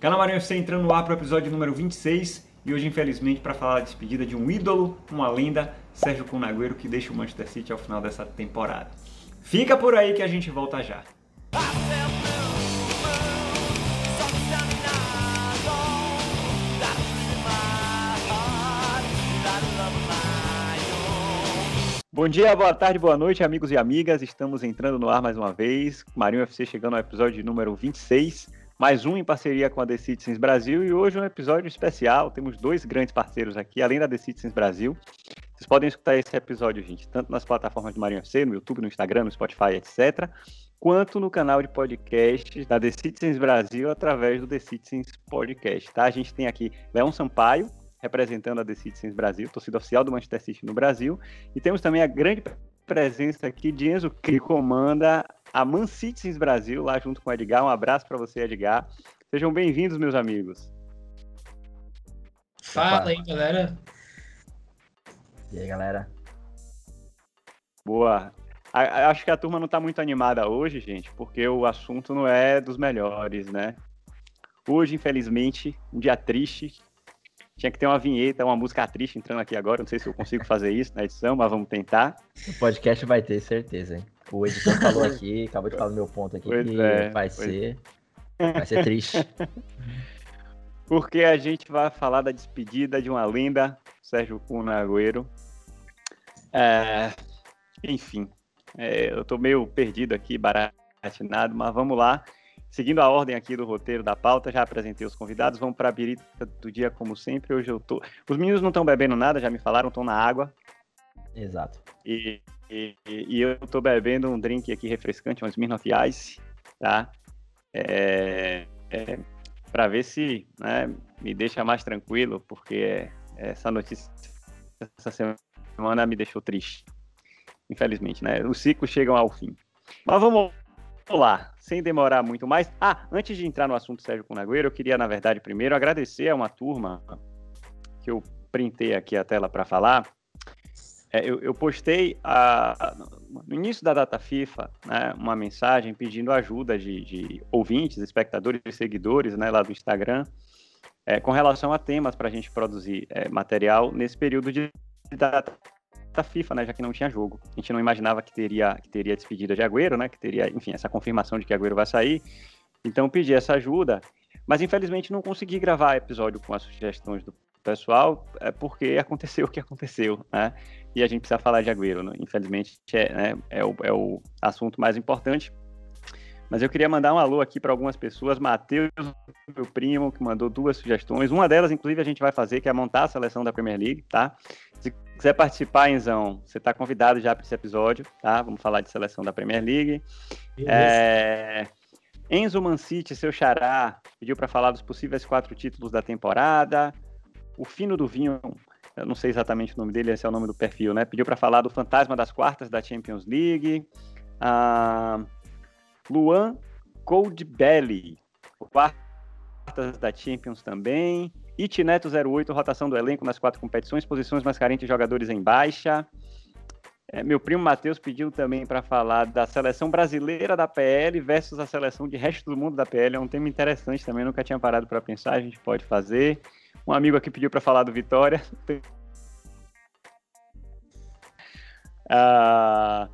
Canal Marinho FC entrando no ar para o episódio número 26 e hoje, infelizmente, para falar da despedida de um ídolo, uma lenda, Sérgio Conagüero, que deixa o Manchester City ao final dessa temporada. Fica por aí que a gente volta já. Bom dia, boa tarde, boa noite, amigos e amigas. Estamos entrando no ar mais uma vez. Marinho FC chegando ao episódio número 26, mais um em parceria com a The Citizens Brasil e hoje um episódio especial. Temos dois grandes parceiros aqui, além da The Citizens Brasil. Vocês podem escutar esse episódio, gente, tanto nas plataformas do Marinho FC, no YouTube, no Instagram, no Spotify, etc., quanto no canal de podcast da The Citizens Brasil através do The Citizens Podcast, tá? A gente tem aqui Leão Sampaio, representando a The Citizens Brasil, torcida oficial do Manchester City no Brasil. E temos também a grande presença aqui de Enzo, que comanda a Man Citizens Brasil, lá junto com o Edgar. Um abraço para você, Edgar. Sejam bem-vindos, meus amigos. Fala aí, galera. E aí, galera? Boa. A, acho que a turma não está muito animada hoje, gente, porque o assunto não é dos melhores, né? Hoje, infelizmente, um dia triste, tinha que ter uma vinheta, uma música triste entrando aqui agora. Não sei se eu consigo fazer isso na edição, mas vamos tentar. O podcast vai ter, certeza, hein? O editor falou aqui, acabou de falar do meu ponto aqui, pois que é, vai ser. É. Vai ser triste. Porque a gente vai falar da despedida de uma lenda, Sérgio Cunagüero. É, enfim, é, eu tô meio perdido aqui, baratinado, mas vamos lá. Seguindo a ordem aqui do roteiro da pauta, já apresentei os convidados. Vamos para a birita do dia, como sempre. Hoje eu tô. Os meninos não estão bebendo nada, já me falaram, estão na água. Exato. E, e, e eu estou bebendo um drink aqui refrescante, um Smirnoff Ice, tá? É, é, para ver se né, me deixa mais tranquilo, porque essa notícia essa semana me deixou triste. Infelizmente, né? Os ciclos chegam ao fim. Mas vamos lá sem demorar muito mais. Ah, antes de entrar no assunto Sérgio Cunagüero, eu queria, na verdade, primeiro agradecer a uma turma que eu printei aqui a tela para falar. É, eu, eu, postei a, no início da data FIFA né, uma mensagem pedindo ajuda de, de ouvintes, espectadores e seguidores né, lá do Instagram é, com relação a temas para a gente produzir é, material nesse período de data da FIFA, né, já que não tinha jogo. A gente não imaginava que teria, que teria despedida de Agüero, né, que teria, enfim, essa confirmação de que Agüero vai sair. Então pedi essa ajuda, mas infelizmente não consegui gravar episódio com as sugestões do pessoal, é porque aconteceu o que aconteceu, né? E a gente precisa falar de Agüero, né? infelizmente é, né, é, o, é o assunto mais importante. Mas eu queria mandar um alô aqui para algumas pessoas. Matheus, meu primo, que mandou duas sugestões. Uma delas, inclusive, a gente vai fazer, que é montar a seleção da Premier League, tá? Se quiser participar, Enzão, você está convidado já para esse episódio, tá? Vamos falar de seleção da Premier League. É... Enzo Mancite, seu xará, pediu para falar dos possíveis quatro títulos da temporada. O Fino do Vinho, eu não sei exatamente o nome dele, esse é o nome do perfil, né? Pediu para falar do fantasma das quartas da Champions League. Ah, Luan Coldbelly, quartas da Champions também. Itneto08, rotação do elenco nas quatro competições, posições mais carentes jogadores em baixa. É, meu primo Matheus pediu também para falar da seleção brasileira da PL versus a seleção de resto do mundo da PL. É um tema interessante também, nunca tinha parado para pensar, a gente pode fazer. Um amigo aqui pediu para falar do Vitória. Ah,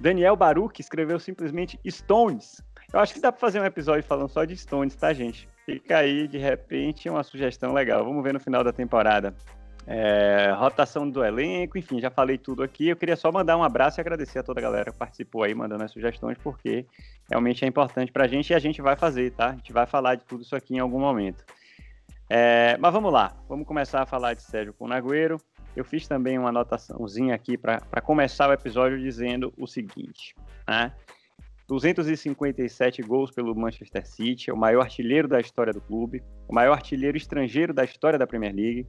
Daniel Baruch escreveu simplesmente Stones. Eu acho que dá para fazer um episódio falando só de Stones, tá, gente? Fica aí, de repente, uma sugestão legal. Vamos ver no final da temporada. É, rotação do elenco, enfim, já falei tudo aqui. Eu queria só mandar um abraço e agradecer a toda a galera que participou aí, mandando as sugestões, porque realmente é importante pra gente e a gente vai fazer, tá? A gente vai falar de tudo isso aqui em algum momento. É, mas vamos lá, vamos começar a falar de Sérgio Conagüero. Eu fiz também uma anotaçãozinha aqui para começar o episódio dizendo o seguinte, né? 257 gols pelo Manchester City, é o maior artilheiro da história do clube, o maior artilheiro estrangeiro da história da Premier League,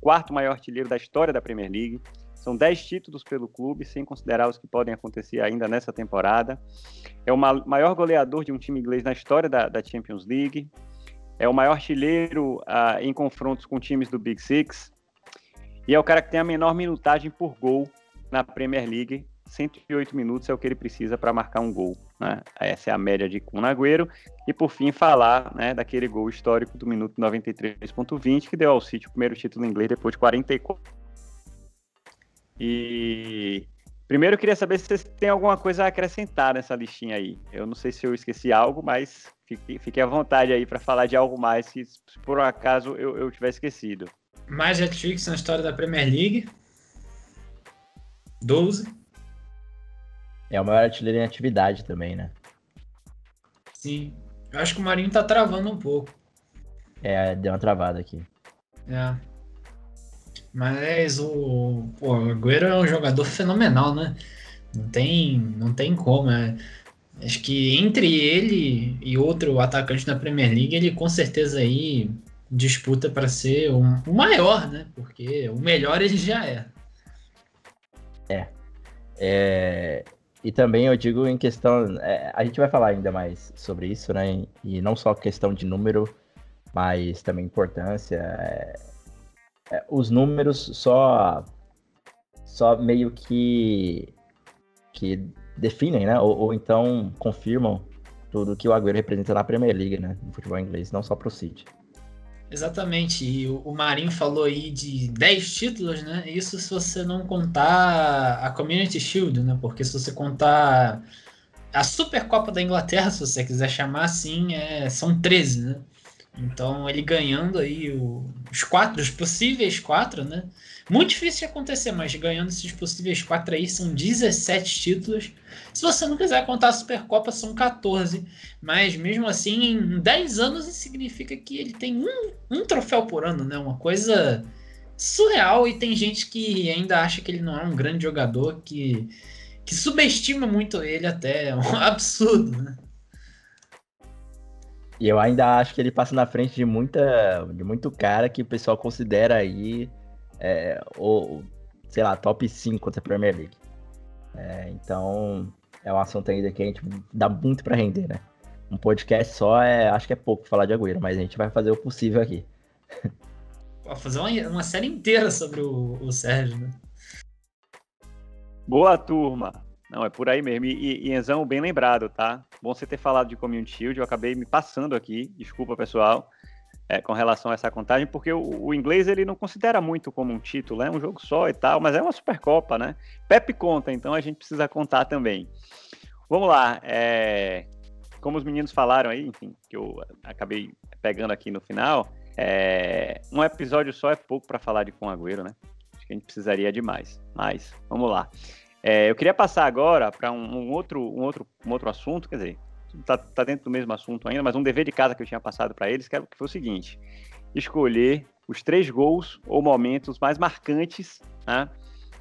quarto maior artilheiro da história da Premier League. São 10 títulos pelo clube, sem considerar os que podem acontecer ainda nessa temporada. É o maior goleador de um time inglês na história da, da Champions League. É o maior artilheiro uh, em confrontos com times do Big Six. E é o cara que tem a menor minutagem por gol na Premier League. 108 minutos é o que ele precisa para marcar um gol. né? Essa é a média de Kun Agüero. E por fim, falar né, daquele gol histórico do minuto 93.20, que deu ao City o primeiro título inglês depois de 44. E primeiro eu queria saber se vocês têm alguma coisa a acrescentar nessa listinha aí. Eu não sei se eu esqueci algo, mas fique, fique à vontade aí para falar de algo mais que, se por um acaso, eu, eu tiver esquecido. Mais hat-tricks na história da Premier League. 12. É o maior artilheiro em atividade também, né? Sim. Eu acho que o Marinho tá travando um pouco. É, deu uma travada aqui. É. Mas o, pô, o Agüero é um jogador fenomenal, né? Não tem, não tem como. É. Acho que entre ele e outro atacante da Premier League, ele com certeza aí disputa para ser um, o maior, né? Porque o melhor ele já é. É. é. E também eu digo em questão. É, a gente vai falar ainda mais sobre isso, né? E não só questão de número, mas também importância. É, é, os números só. Só meio que. que definem, né? Ou, ou então confirmam tudo que o Agüero representa na Premier League, né? No futebol inglês, não só para o City. Exatamente, e o Marinho falou aí de 10 títulos, né? Isso se você não contar a Community Shield, né? Porque se você contar a Supercopa da Inglaterra, se você quiser chamar assim, é, são 13, né? Então ele ganhando aí o, os quatro, os possíveis quatro, né? Muito difícil de acontecer, mas ganhando esses possíveis quatro aí são 17 títulos. Se você não quiser contar a Supercopa, são 14. Mas mesmo assim, em 10 anos, isso significa que ele tem um, um troféu por ano, né? Uma coisa surreal. E tem gente que ainda acha que ele não é um grande jogador, que, que subestima muito ele até. É um absurdo, né? E eu ainda acho que ele passa na frente de muita, de muito cara que o pessoal considera aí é, o, sei lá, top 5 da Premier League. É, então, é um assunto ainda que a gente dá muito para render, né? Um podcast só é, acho que é pouco falar de Agüero, mas a gente vai fazer o possível aqui. Pode fazer uma, uma série inteira sobre o, o Sérgio, né? Boa turma! Não, é por aí mesmo. E, e Enzão, bem lembrado, tá? Bom você ter falado de Community Shield, eu acabei me passando aqui, desculpa pessoal é, com relação a essa contagem, porque o, o, inglês ele não considera muito como um título, é um jogo só e tal, mas é uma Supercopa, né? Pepe conta, então a gente precisa contar também. Vamos lá, é, como os meninos falaram aí, enfim, que eu acabei pegando aqui no final, é, um episódio só é pouco para falar de Com Agüero, né? Acho que a gente precisaria de mais, mas vamos lá. É, eu queria passar agora para um, um, outro, um, outro, um outro assunto, quer dizer, tá, tá dentro do mesmo assunto ainda, mas um dever de casa que eu tinha passado para eles, que foi o seguinte: escolher os três gols ou momentos mais marcantes, né,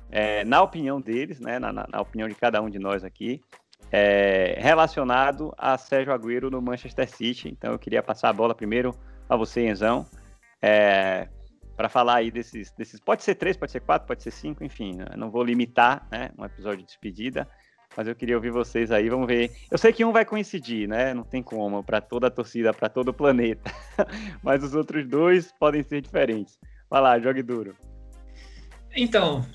é, na opinião deles, né, na, na, opinião de cada um de nós aqui, é, relacionado a Sérgio Agüero no Manchester City. Então eu queria passar a bola primeiro a você, Enzão, é, para falar aí desses, desses. Pode ser três, pode ser quatro, pode ser cinco, enfim, não vou limitar né, um episódio de despedida mas eu queria ouvir vocês aí, vamos ver. Eu sei que um vai coincidir, né? Não tem como, para toda a torcida, para todo o planeta. Mas os outros dois podem ser diferentes. Vai lá, jogue duro. Então,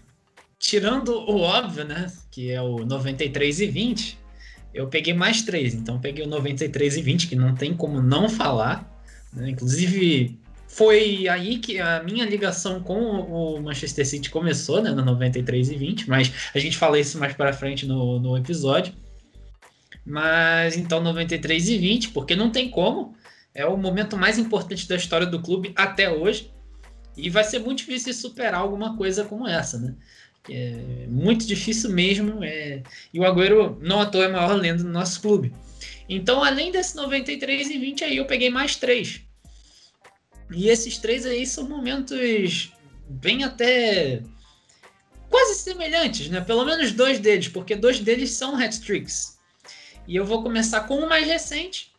tirando o óbvio, né? Que é o 93 e 20, eu peguei mais três. Então, peguei o 93 e 20, que não tem como não falar. Né? Inclusive, foi aí que a minha ligação com o Manchester City começou, né, no 93 e 20, mas a gente fala isso mais para frente no, no episódio. Mas então 93 e 20, porque não tem como, é o momento mais importante da história do clube até hoje. E vai ser muito difícil superar alguma coisa como essa, né? É muito difícil mesmo. É... E o Agüero não à toa é maior lenda do nosso clube. Então, além desse 93 e 20 aí, eu peguei mais três. E esses três aí são momentos bem até quase semelhantes, né? Pelo menos dois deles, porque dois deles são hat-tricks. E eu vou começar com o mais recente,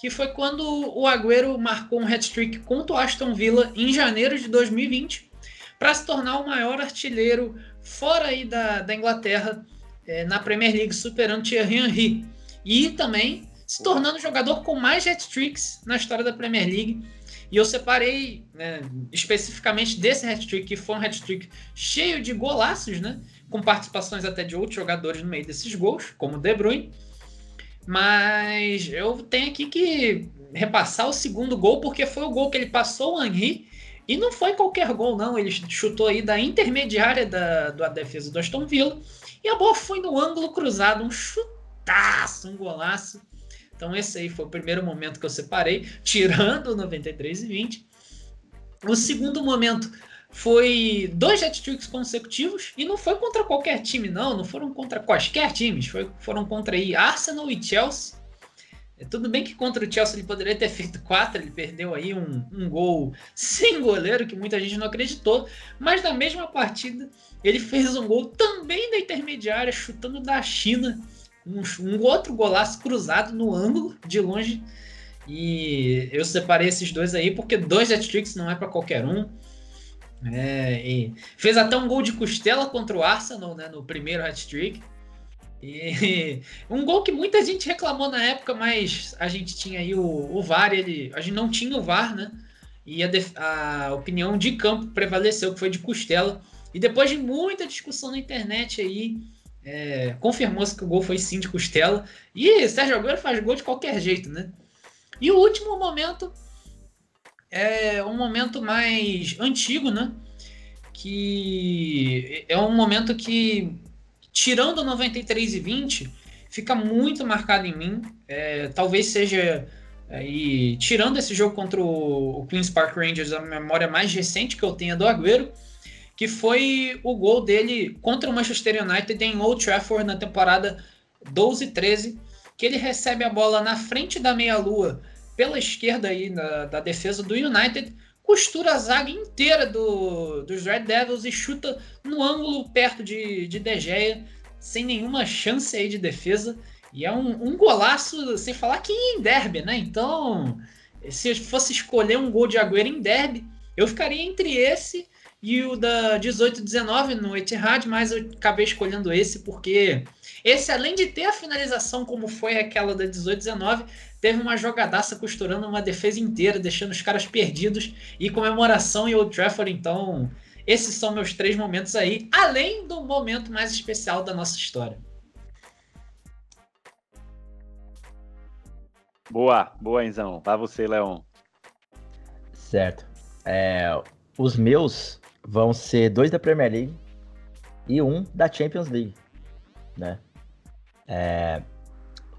que foi quando o Agüero marcou um hat-trick contra o Aston Villa em janeiro de 2020, para se tornar o maior artilheiro fora aí da, da Inglaterra é, na Premier League, superando Thierry Henry. E também se tornando o jogador com mais hat-tricks na história da Premier League, e eu separei né, especificamente desse hat-trick, que foi um hat-trick cheio de golaços, né? Com participações até de outros jogadores no meio desses gols, como o De Bruyne. Mas eu tenho aqui que repassar o segundo gol, porque foi o gol que ele passou o Henry. E não foi qualquer gol, não. Ele chutou aí da intermediária da, da defesa do Aston Villa. E a bola foi no ângulo cruzado. Um chutaço, um golaço. Então esse aí foi o primeiro momento que eu separei, tirando o 93 e 20. O segundo momento foi dois hat-tricks consecutivos e não foi contra qualquer time, não. Não foram contra quaisquer times. Foi, foram contra aí Arsenal e Chelsea. É, tudo bem que contra o Chelsea ele poderia ter feito quatro, ele perdeu aí um, um gol sem goleiro, que muita gente não acreditou. Mas na mesma partida, ele fez um gol também da intermediária, chutando da China. Um, um outro golaço cruzado no ângulo, de longe. E eu separei esses dois aí, porque dois hat-tricks não é para qualquer um. É, fez até um gol de costela contra o Arsenal, né, no primeiro hat-trick. E um gol que muita gente reclamou na época, mas a gente tinha aí o, o VAR, ele, a gente não tinha o VAR, né? E a, def, a opinião de campo prevaleceu, que foi de costela. E depois de muita discussão na internet aí, é, confirmou-se que o gol foi sim de costela. E Sérgio Agüero faz gol de qualquer jeito, né? E o último momento é um momento mais antigo, né? Que é um momento que, tirando 93 e 20, fica muito marcado em mim. É, talvez seja. E tirando esse jogo contra o, o Queen's Park Rangers, a memória mais recente que eu tenho é do Agüero, que foi o gol dele contra o Manchester United em Old Trafford na temporada 12-13, que ele recebe a bola na frente da meia-lua pela esquerda aí na, da defesa do United, costura a zaga inteira do, dos Red Devils e chuta no ângulo perto de, de De Gea, sem nenhuma chance aí de defesa. E é um, um golaço, sem falar que em derby, né? Então, se eu fosse escolher um gol de Agüero em derby, eu ficaria entre esse e o da 18-19 no Etihad, mas eu acabei escolhendo esse porque esse, além de ter a finalização como foi aquela da 18-19, teve uma jogadaça costurando uma defesa inteira, deixando os caras perdidos e comemoração em Old Trafford. Então, esses são meus três momentos aí, além do momento mais especial da nossa história. Boa, boa, Enzão. Vai você, Leon. Certo. É, os meus vão ser dois da Premier League e um da Champions League, né? É,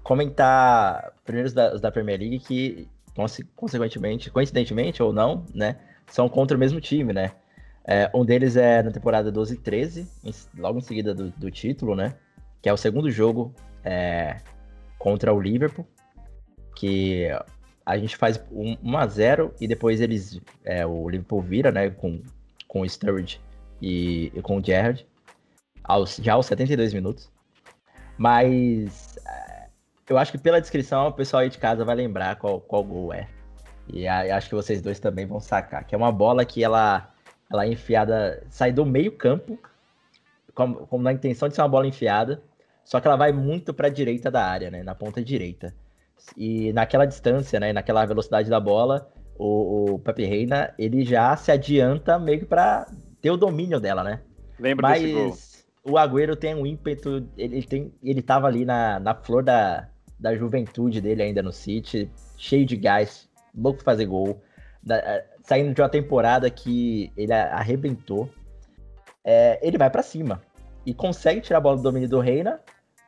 comentar primeiro os da, da Premier League que, consequentemente, coincidentemente ou não, né, são contra o mesmo time, né? É, um deles é na temporada 12 e 13, em, logo em seguida do, do, título, né? Que é o segundo jogo é, contra o Liverpool, que a gente faz 1 um, a 0 e depois eles é, o Liverpool vira, né, com, com o Sturridge e, e com o Gerrard, aos, já aos 72 minutos. Mas eu acho que pela descrição o pessoal aí de casa vai lembrar qual, qual gol é. E aí, acho que vocês dois também vão sacar. Que é uma bola que ela, ela é enfiada, sai do meio campo, como, como na intenção de ser uma bola enfiada, só que ela vai muito para a direita da área, né? Na ponta direita. E naquela distância, né? Naquela velocidade da bola, o, o Pepe Reina, ele já se adianta meio que para ter o domínio dela, né? Lembra Mas desse gol. o Agüero tem um ímpeto, ele, tem, ele tava ali na, na flor da, da juventude dele ainda no City, cheio de gás, louco pra fazer gol, da, saindo de uma temporada que ele arrebentou, é, ele vai para cima e consegue tirar a bola do domínio do Reina.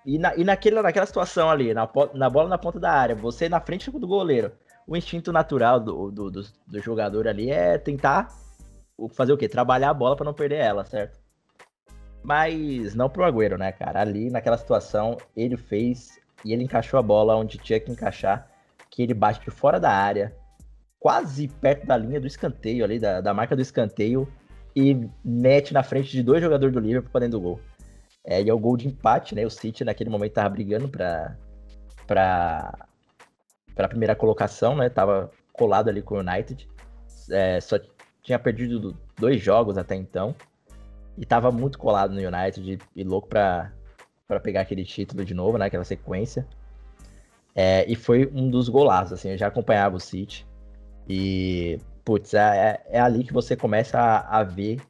E, na, e naquele, naquela situação ali, na, na bola na ponta da área, você na frente do goleiro, o instinto natural do, do, do, do jogador ali é tentar fazer o quê? Trabalhar a bola para não perder ela, certo? Mas não pro Agüero, né, cara? Ali naquela situação, ele fez e ele encaixou a bola onde tinha que encaixar, que ele bate de fora da área, quase perto da linha do escanteio ali, da, da marca do escanteio, e mete na frente de dois jogadores do Liverpool para dentro do gol. É, e é o gol de empate, né? O City naquele momento tava brigando para para para a primeira colocação, né? Tava colado ali com o United. É, só tinha perdido dois jogos até então. E tava muito colado no United e, e louco para pegar aquele título de novo, né? Aquela sequência. É, e foi um dos golaços, assim, eu já acompanhava o City. E, putz, é, é, é ali que você começa a, a, ver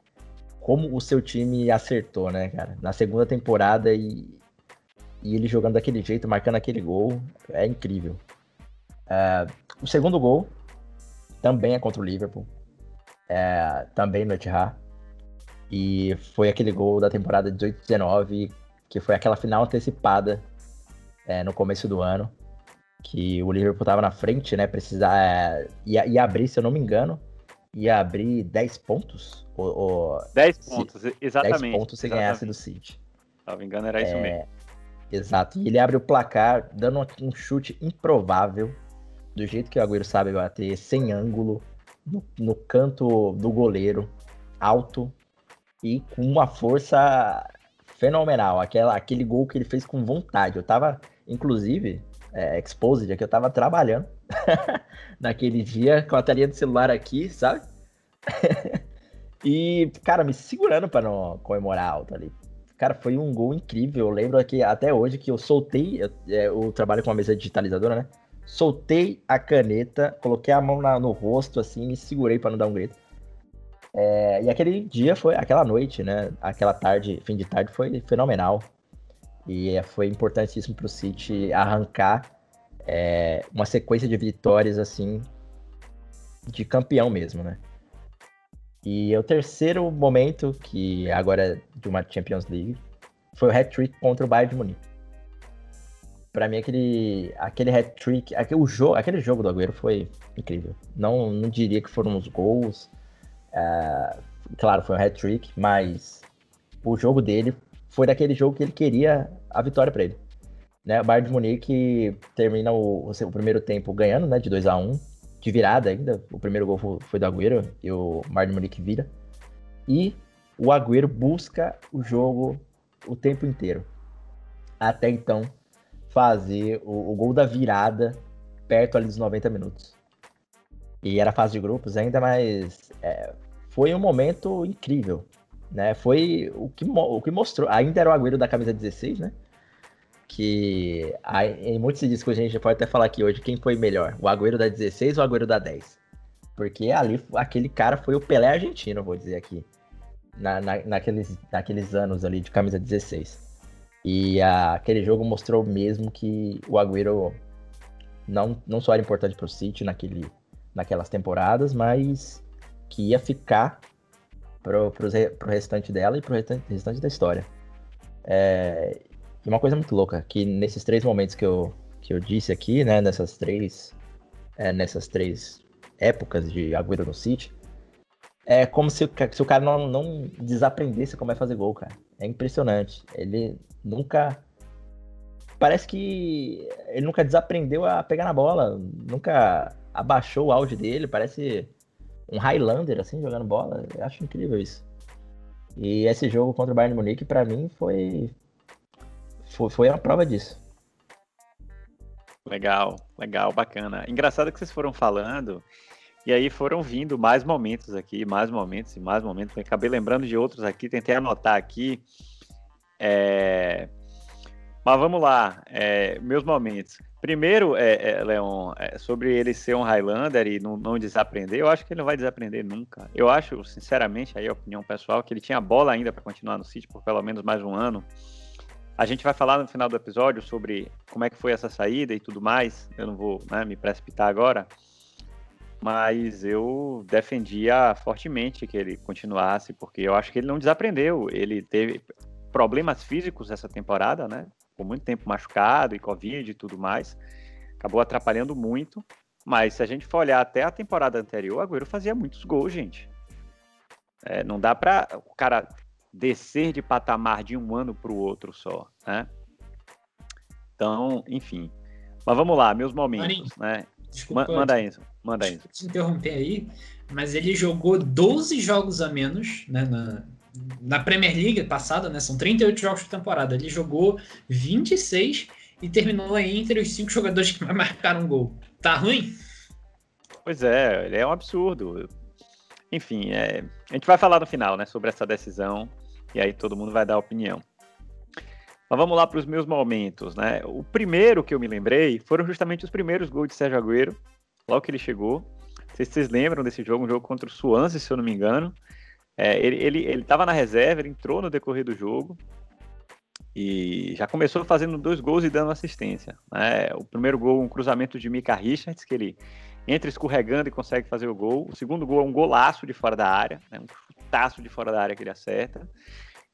como o seu time acertou, né, cara? Na segunda temporada e e ele jogando daquele jeito, marcando aquele gol, é incrível. É, o segundo gol também é contra o Liverpool, é, também no Etihad, e foi aquele gol da temporada 18-19, que foi aquela final antecipada é, no começo do ano, que o Liverpool estava na frente, né? Precisar. É, ia, ia, abrir, se eu não me engano, ia abrir 10 pontos. Ou, ou 10 pontos, exatamente. 10 pontos se ganhasse do City. Se não me engano, era isso é, mesmo. Exato. E ele abre o placar, dando um chute improvável, do jeito que o Agüero sabe bater, sem ângulo, no, no canto do goleiro, alto e com uma força fenomenal. Aquela, aquele gol que ele fez com vontade. Eu tava, inclusive, é, exposed aqui, eu tava trabalhando naquele dia com a telinha do celular aqui, sabe? e, cara, me segurando para não comemorar alto ali. Cara, foi um gol incrível. Eu lembro que até hoje que eu soltei, eu, é, eu trabalho com uma mesa digitalizadora, né? Soltei a caneta, coloquei a mão na, no rosto, assim, me segurei para não dar um grito. É, e aquele dia foi, aquela noite, né? Aquela tarde, fim de tarde foi fenomenal. E foi importantíssimo para o City arrancar é, uma sequência de vitórias assim de campeão mesmo, né? E o terceiro momento, que agora é de uma Champions League, foi o hat-trick contra o Bayern de Munique. Para mim aquele aquele hat-trick, aquele jogo, aquele jogo do Agüero foi incrível. Não não diria que foram os gols, é, claro, foi um hat-trick, mas o jogo dele foi daquele jogo que ele queria a vitória para ele. Né, o Bayern de Munique termina o, o, primeiro tempo ganhando, né, de 2 a 1 de virada ainda. O primeiro gol foi, foi do Agüero e o Bayern de Munique vira. E o Agüero busca o jogo o tempo inteiro. Até então fazer o, o gol da virada perto ali dos 90 minutos. E era fase de grupos ainda, mas é, foi um momento incrível né? Foi o que, o que mostrou. Ainda era o Agüero da camisa 16, né? Que em muitos se a gente pode até falar aqui hoje quem foi melhor, o Agüero da 16 ou o Agüero da 10. Porque ali aquele cara foi o Pelé argentino, vou dizer aqui. Na, na, naqueles, naqueles anos ali de camisa 16. E a, aquele jogo mostrou mesmo que o Agüero não, não só era importante para o City naquele, naquelas temporadas, mas que ia ficar pro, pro restante dela e pro restante, restante da história. É, e uma coisa muito louca, que nesses três momentos que eu, que eu disse aqui, né, nessas três, é, nessas três épocas de Agüero no City, é como se, se o cara não, não desaprendesse como é fazer gol, cara. É impressionante. Ele nunca. Parece que ele nunca desaprendeu a pegar na bola, nunca abaixou o auge dele. Parece um Highlander, assim, jogando bola. Eu acho incrível isso. E esse jogo contra o Bayern Munique, para mim, foi, foi, foi a prova disso. Legal, legal, bacana. Engraçado que vocês foram falando, e aí foram vindo mais momentos aqui, mais momentos e mais momentos. Eu acabei lembrando de outros aqui, tentei anotar aqui. É... Mas vamos lá, é, meus momentos. Primeiro, é, é, Leon, é, sobre ele ser um Highlander e não, não, desaprender, eu acho que ele não vai desaprender nunca. Eu acho, sinceramente, aí a opinião pessoal, que ele tinha bola ainda para continuar no City por pelo menos mais um ano. A gente vai falar no final do episódio sobre como é que foi essa saída e tudo mais. Eu não vou né, me precipitar agora, mas eu defendia fortemente que ele continuasse, porque eu acho que ele não desaprendeu. Ele teve problemas físicos essa temporada, né? ficou muito tempo machucado e Covid e tudo mais. Acabou atrapalhando muito. Mas se a gente for olhar até a temporada anterior, o Agüero fazia muitos gols, gente. É, não dá para o cara descer de patamar de um ano para o outro só, né? Então, enfim. Mas vamos lá, meus momentos, Marinho, né? Desculpa, manda isso, manda isso. Te interromper aí, mas ele jogou 12 jogos a menos, né, na, na Premier League passada, né? São 38 jogos por temporada. Ele jogou 26 e terminou aí entre os cinco jogadores que marcaram gol. Tá ruim? Pois é, ele é um absurdo. Enfim, é... a gente vai falar no final, né, sobre essa decisão e aí todo mundo vai dar opinião. Mas vamos lá para os meus momentos, né? O primeiro que eu me lembrei foram justamente os primeiros gols de Sérgio Agüero, logo que ele chegou. Não sei se vocês lembram desse jogo, um jogo contra o Swansea, se eu não me engano. É, ele, ele, ele na reserva, ele entrou no decorrer do jogo. E já começou fazendo dois gols e dando assistência. Né? O primeiro gol, um cruzamento de Mika Richards, que ele entra escorregando e consegue fazer o gol. O segundo gol é um golaço de fora da área, né? um chutaço de fora da área que ele acerta.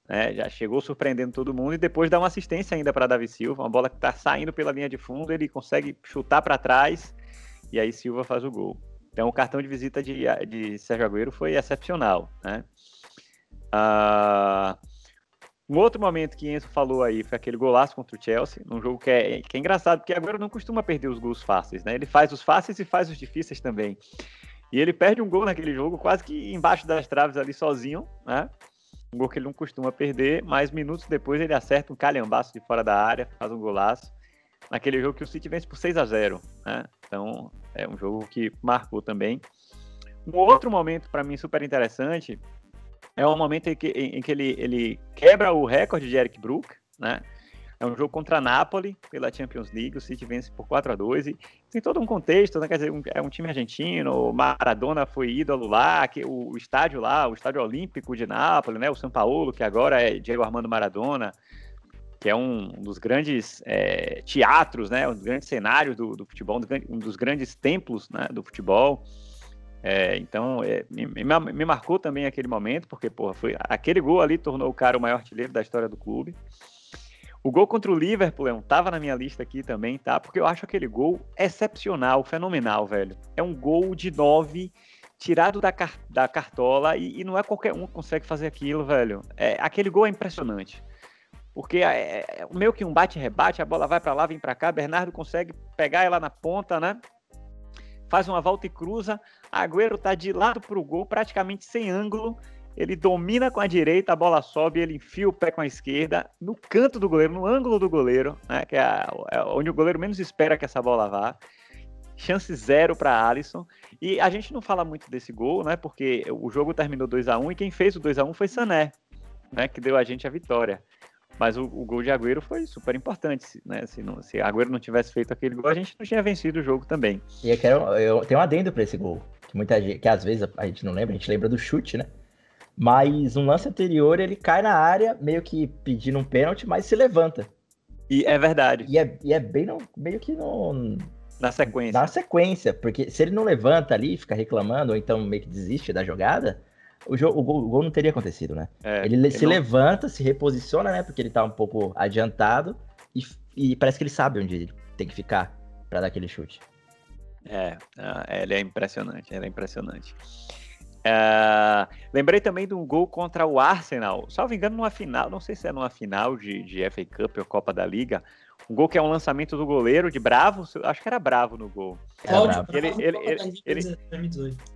Né? Já chegou surpreendendo todo mundo e depois dá uma assistência ainda para Davi Silva, uma bola que está saindo pela linha de fundo, ele consegue chutar para trás e aí Silva faz o gol. Então o cartão de visita de, de Sérgio Agüero foi excepcional, né? Uh, um outro momento que Enzo falou aí foi aquele golaço contra o Chelsea, num jogo que é, que é engraçado, porque agora não costuma perder os gols fáceis, né? Ele faz os fáceis e faz os difíceis também. E ele perde um gol naquele jogo, quase que embaixo das traves ali sozinho, né? Um gol que ele não costuma perder, mas minutos depois ele acerta um calhambaço de fora da área, faz um golaço. Naquele jogo que o City vence por 6 a 0 né? Então, é um jogo que marcou também. Um outro momento para mim super interessante é um momento em que, em, que ele, ele quebra o recorde de Eric Brook, né? É um jogo contra a Napoli pela Champions League, o City vence por 4 a 2 e tem todo um contexto, né? Quer dizer, um, é um time argentino, o Maradona foi ídolo lá, que, o, o, estádio lá, o estádio olímpico de Nápoles, né? O São Paulo, que agora é Diego Armando Maradona, que é um, dos grandes é, teatros, né? Um dos grandes cenários do, do futebol, um dos grandes templos né? do futebol. É, então, é, me, me, marcou também aquele momento, porque porra, foi, aquele gol ali tornou o cara o maior artilheiro da história do clube. O gol contra o Liverpool, Leon, tava na minha lista aqui também, tá? Porque eu acho aquele gol excepcional, fenomenal, velho. É um gol de nove, tirado da, car da cartola, e, e, não é qualquer um que consegue fazer aquilo, velho. É, aquele gol é impressionante. Porque é, é meio que um bate-rebate, a bola vai para lá, vem para cá, Bernardo consegue pegar ela na ponta, né? faz uma volta e cruza. Agüero tá de lado pro gol, praticamente sem ângulo. Ele domina com a direita, a bola sobe, ele enfia o pé com a esquerda, no canto do goleiro, no ângulo do goleiro, né, que é, é onde o goleiro menos espera que essa bola vá. Chance zero para Alisson. E a gente não fala muito desse gol, né? Porque o jogo terminou 2 a 1 e quem fez o 2 a 1 foi Sané, né? Que deu a gente a vitória. Mas o, o, gol de Agüero foi super importante, né? Se, não, se Agüero não tivesse feito aquele gol, a gente não tinha vencido o jogo também. E eu, quero, eu tenho um adendo para esse gol, que muita gente, que às vezes a gente não lembra, a gente lembra do chute, né? Mas um lance anterior, ele cai na área, meio que pedindo um pênalti, mas se levanta. E é verdade. E é, e é bem no, meio que no, na sequência. Na sequência, porque se ele não levanta ali, fica reclamando, ou então meio que desiste da jogada, o, jogo, o, gol, o gol não teria acontecido, né? É, ele, ele se não... levanta, se reposiciona, né? Porque ele tá um pouco adiantado e, e parece que ele sabe onde ele tem que ficar para dar aquele chute. É, é, ele é impressionante, ele é impressionante. É, lembrei também de um gol contra o Arsenal, salvo engano, numa final, não sei se é numa final de, de FA Cup ou Copa da Liga, um gol que é um lançamento do goleiro de Bravo, acho que era Bravo no gol. Cláudio, ele, ele, ele, ele,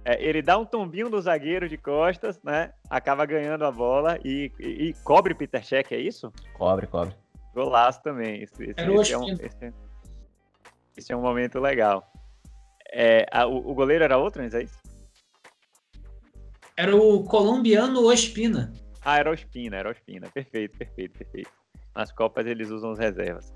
é, ele, dá um tombinho no zagueiro de costas, né? Acaba ganhando a bola e, e, e cobre Peter Check, é isso? Cobre, cobre. Golaço também. Esse, esse, esse, é, um, esse, esse é um momento legal. É, a, o, o, goleiro era outro, mas é isso? Era o colombiano Ospina. Ah, era Ospina, era Ospina. Perfeito, perfeito, perfeito. Nas Copas eles usam as reservas.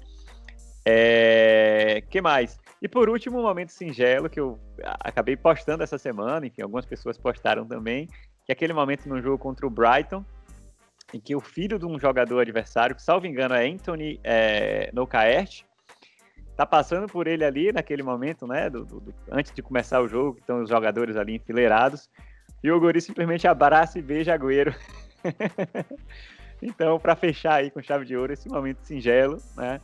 É... que mais? E por último, um momento singelo que eu acabei postando essa semana, enfim, algumas pessoas postaram também, que é aquele momento no jogo contra o Brighton, em que o filho de um jogador adversário, que salvo engano é Anthony é, Nocaert, tá passando por ele ali naquele momento, né, do, do, antes de começar o jogo, que estão os jogadores ali enfileirados, e o Guri simplesmente abraça e beija Agüero. então, para fechar aí com chave de ouro esse momento singelo, né,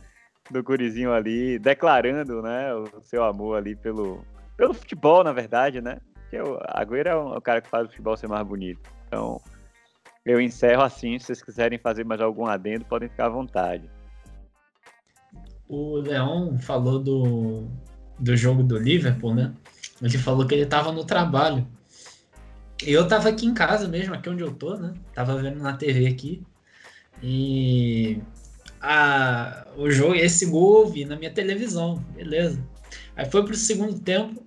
do Gurizinho ali, declarando, né, o seu amor ali pelo, pelo futebol, na verdade, né? Porque o Agüero é o cara que faz o futebol ser mais bonito. Então, eu encerro assim. Se vocês quiserem fazer mais algum adendo, podem ficar à vontade. O Leão falou do, do jogo do Liverpool, né? Ele falou que ele estava no trabalho. Eu estava aqui em casa mesmo, aqui onde eu tô, né? Tava vendo na TV aqui. E a, o jogo, esse gol eu vi na minha televisão, beleza. Aí foi pro segundo tempo,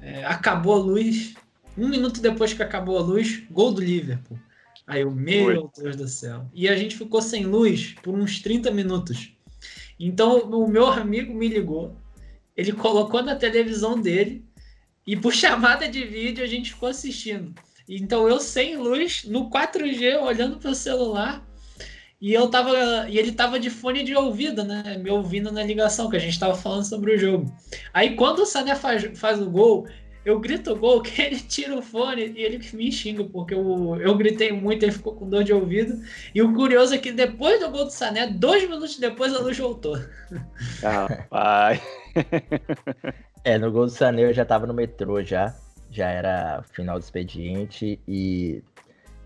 é, acabou a luz. Um minuto depois que acabou a luz, gol do Liverpool. Aí eu, meu Deus do céu. E a gente ficou sem luz por uns 30 minutos. Então o meu amigo me ligou, ele colocou na televisão dele e por chamada de vídeo a gente ficou assistindo. Então eu sem luz, no 4G, olhando para o celular, E eu tava. E ele tava de fone de ouvido, né? Me ouvindo na ligação, que a gente tava falando sobre o jogo. Aí quando o Sané faz, faz o gol, eu grito o gol, que ele tira o fone e ele me xinga, porque eu, eu gritei muito, ele ficou com dor de ouvido. E o curioso é que depois do gol do Sané, dois minutos depois a luz voltou. Rapaz. é, no gol do Sané eu já tava no metrô já. Já era final do expediente e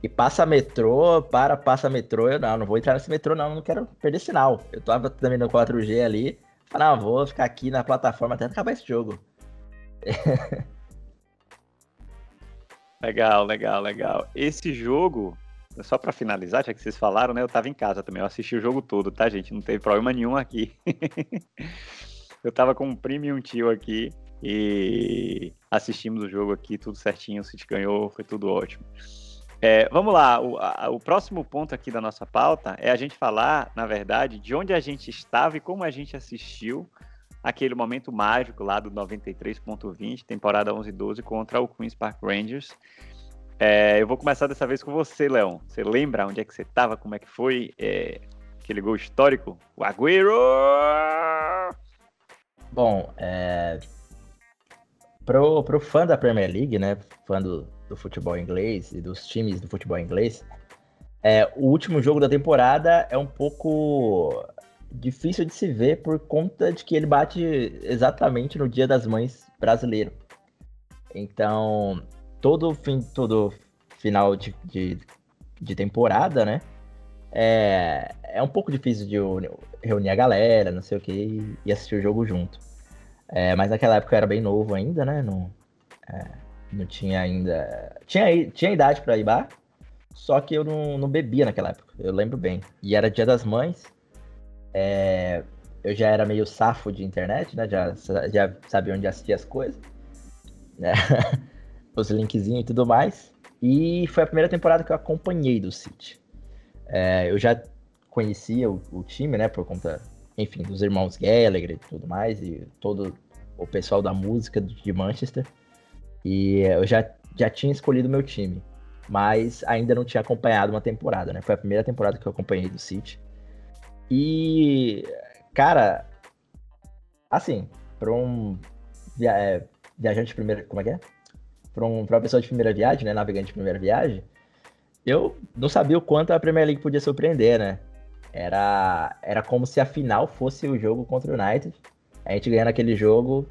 e passa metrô, para, passa metrô, eu não, não vou entrar nesse metrô não, não quero perder sinal. Eu tava também no 4G ali, falei, não, vou ficar aqui na plataforma até acabar esse jogo. legal, legal, legal. Esse jogo, só para finalizar, já que vocês falaram, né, eu tava em casa também, eu assisti o jogo todo, tá, gente? Não teve problema nenhum aqui. eu tava com um primo e um tio aqui e assistimos o jogo aqui, tudo certinho, o City ganhou, foi tudo ótimo. É, vamos lá, o, a, o, próximo ponto aqui da nossa pauta é a gente falar, na verdade, de onde a gente estava e como a gente assistiu aquele momento mágico lá do 93.20, temporada 11 12 contra o Queen's Park Rangers. É, eu vou começar dessa vez com você, Leão. Você lembra onde é que você estava, como é que foi é, aquele gol histórico? O Agüero! Bom, é... pro, pro fã da Premier League, né, fã do, do futebol inglês e dos times do futebol inglês, é, o último jogo da temporada é um pouco difícil de se ver por conta de que ele bate exatamente no Dia das Mães brasileiro. Então, todo fim, todo final de, de, de temporada, né? É, é um pouco difícil de reunir a galera, não sei o que, e assistir o jogo junto. É, mas naquela época eu era bem novo ainda, né? É, não tinha ainda. Tinha, tinha idade para ir bar, só que eu não, não bebia naquela época, eu lembro bem. E era dia das mães. É, eu já era meio safo de internet, né? Já, já sabia onde assistir as coisas. Né? Os linkzinhos e tudo mais. E foi a primeira temporada que eu acompanhei do City. É, eu já conhecia o, o, time, né? Por conta, enfim, dos irmãos Gallagher e tudo mais. E todo o pessoal da música de Manchester. E eu já, já tinha escolhido meu time, mas ainda não tinha acompanhado uma temporada, né? Foi a primeira temporada que eu acompanhei do City. E, cara, assim, para um é, viajante de primeira. Como é que é? Para um, uma pessoa de primeira viagem, né? Navegante de primeira viagem, eu não sabia o quanto a Premier League podia surpreender, né? Era, era como se a final fosse o jogo contra o United. A gente ganhando aquele jogo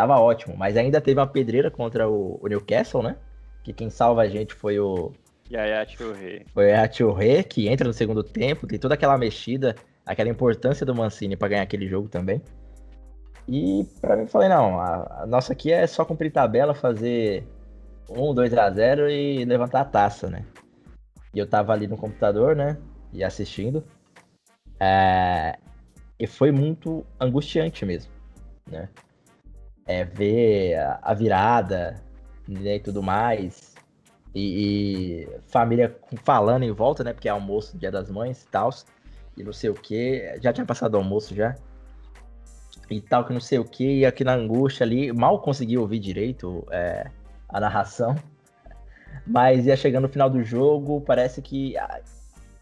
tava ótimo, mas ainda teve uma pedreira contra o, o Newcastle, né? Que quem salva a gente foi o. Yaya Touré. Foi a Touré, que entra no segundo tempo, tem toda aquela mexida, aquela importância do Mancini para ganhar aquele jogo também. E para mim, falei, não, a, a, nossa aqui é só cumprir tabela, fazer 1, 2 a 0 e levantar a taça, né? E eu tava ali no computador, né? E assistindo. É... E foi muito angustiante mesmo, né? É, ver a virada né, e tudo mais. E, e, família falando em volta, né? Porque é almoço, dia das mães e tal. E não sei o que. Já tinha passado o almoço já. E tal, que não sei o que. E aqui na angústia ali, mal consegui ouvir direito é, a narração. Mas ia chegando no final do jogo, parece que.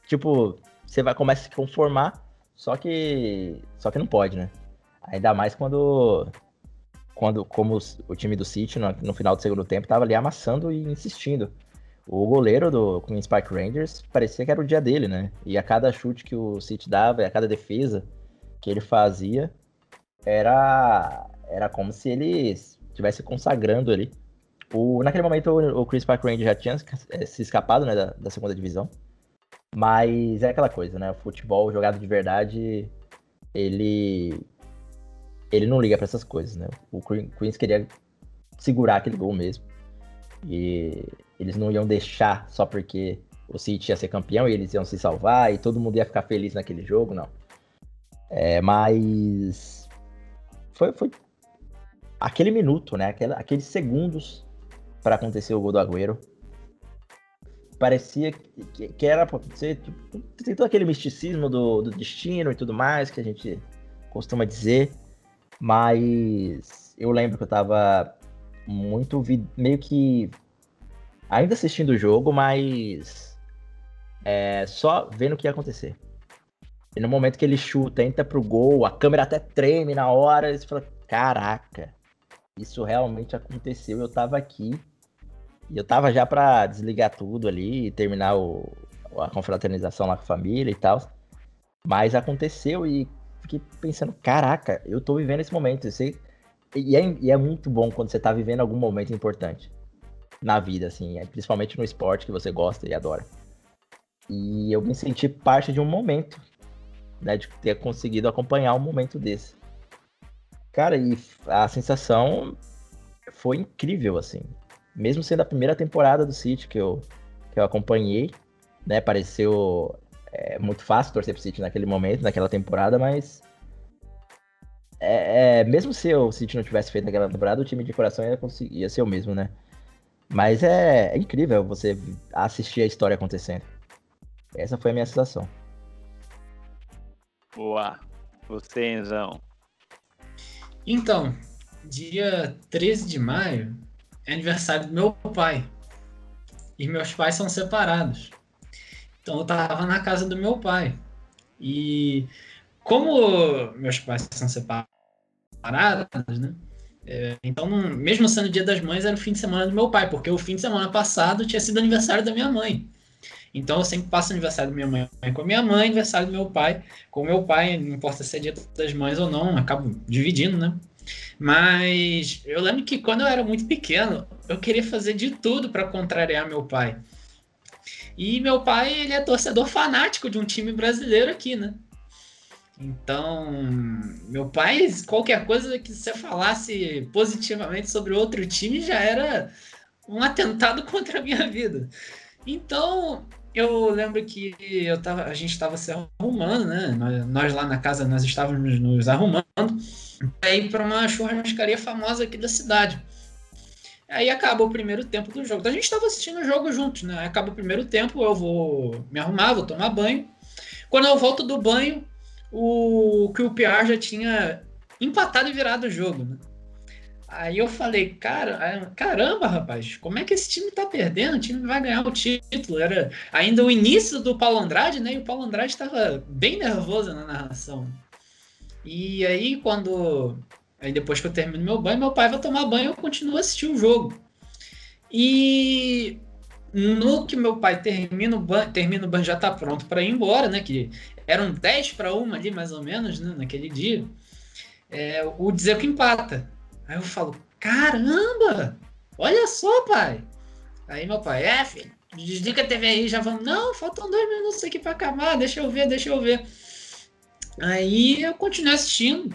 Tipo, você vai começar a se conformar. Só que. Só que não pode, né? Ainda mais quando quando como o time do City no, no final do segundo tempo estava ali amassando e insistindo. O goleiro do Queen's Park Rangers parecia que era o dia dele, né? E a cada chute que o City dava, e a cada defesa que ele fazia, era era como se ele estivesse consagrando ali. O, naquele momento o, o Chris Park Rangers já tinha eh, se escapado né, da, da segunda divisão. Mas é aquela coisa, né? O futebol jogado de verdade, ele ele não liga para essas coisas, né? O Queens queria segurar aquele gol mesmo. E eles não iam deixar só porque o City ia ser campeão e eles iam se salvar e todo mundo ia ficar feliz naquele jogo, não. É, mas foi, foi aquele minuto, né? Aquela, aqueles segundos para acontecer o gol do Agüero. Parecia que, que era pra acontecer. Tipo, tem todo aquele misticismo do, do destino e tudo mais que a gente costuma dizer. Mas eu lembro que eu tava muito meio que ainda assistindo o jogo, mas é, só vendo o que ia acontecer. E no momento que ele chuta, entra pro gol, a câmera até treme na hora, você fala, caraca, isso realmente aconteceu, eu tava aqui. E eu tava já pra desligar tudo ali terminar o, a confraternização lá com a família e tal. Mas aconteceu e fiquei pensando, caraca, eu tô vivendo esse momento. e, é, e é muito bom quando você tá vivendo algum momento importante na vida, assim, é, principalmente no esporte que você gosta e adora. E eu me senti parte de um momento, né, de ter conseguido acompanhar um momento desse. Cara, e a sensação foi incrível, assim. Mesmo sendo a primeira temporada do City que eu, que eu acompanhei, né, pareceu é, muito fácil torcer pro City naquele momento, naquela temporada, mas é, é, mesmo se o City não tivesse feito aquela temporada, o time de coração ia, conseguir, ia ser o mesmo, né? Mas é, é incrível você assistir a história acontecendo. Essa foi a minha sensação. Boa. Você, Enzão. Então, dia 13 de maio é aniversário do meu pai. E meus pais são separados. Então eu tava na casa do meu pai. E como meus pais são separados, né? É, então, mesmo sendo dia das mães, era o fim de semana do meu pai, porque o fim de semana passado tinha sido aniversário da minha mãe. Então eu sempre passo aniversário da minha mãe com a minha mãe, aniversário do meu pai com o meu pai, não importa se é dia das mães ou não, acabo dividindo, né? Mas eu lembro que quando eu era muito pequeno, eu queria fazer de tudo para contrariar meu pai. E meu pai, ele é torcedor fanático de um time brasileiro aqui, né? Então, meu pai, qualquer coisa que você falasse positivamente sobre outro time já era um atentado contra a minha vida. Então, eu lembro que eu tava, a gente estava se arrumando, né? Nós, nós, lá na casa, nós estávamos nos arrumando para ir para uma churrascaria famosa aqui da cidade. Aí acaba o primeiro tempo do jogo. Então a gente estava assistindo o jogo juntos, né? Acaba o primeiro tempo, eu vou me arrumar, vou tomar banho. Quando eu volto do banho, o que o PR já tinha empatado e virado o jogo, né? Aí eu falei, cara, caramba, rapaz, como é que esse time tá perdendo? O time vai ganhar o título. Era ainda o início do Paulo Andrade, né? E o Paulo Andrade estava bem nervoso na narração. E aí, quando. Aí depois que eu termino meu banho, meu pai vai tomar banho e eu continuo assistindo o jogo. E no que meu pai termina o banho, termina o banho já tá pronto para ir embora, né? Que eram 10 para uma ali, mais ou menos, né, naquele dia. É, o dizer que empata. Aí eu falo, caramba! Olha só, pai! Aí meu pai, é, filho, desliga a TV aí, já vamos. Não, faltam dois minutos aqui para acabar, deixa eu ver, deixa eu ver. Aí eu continuei assistindo.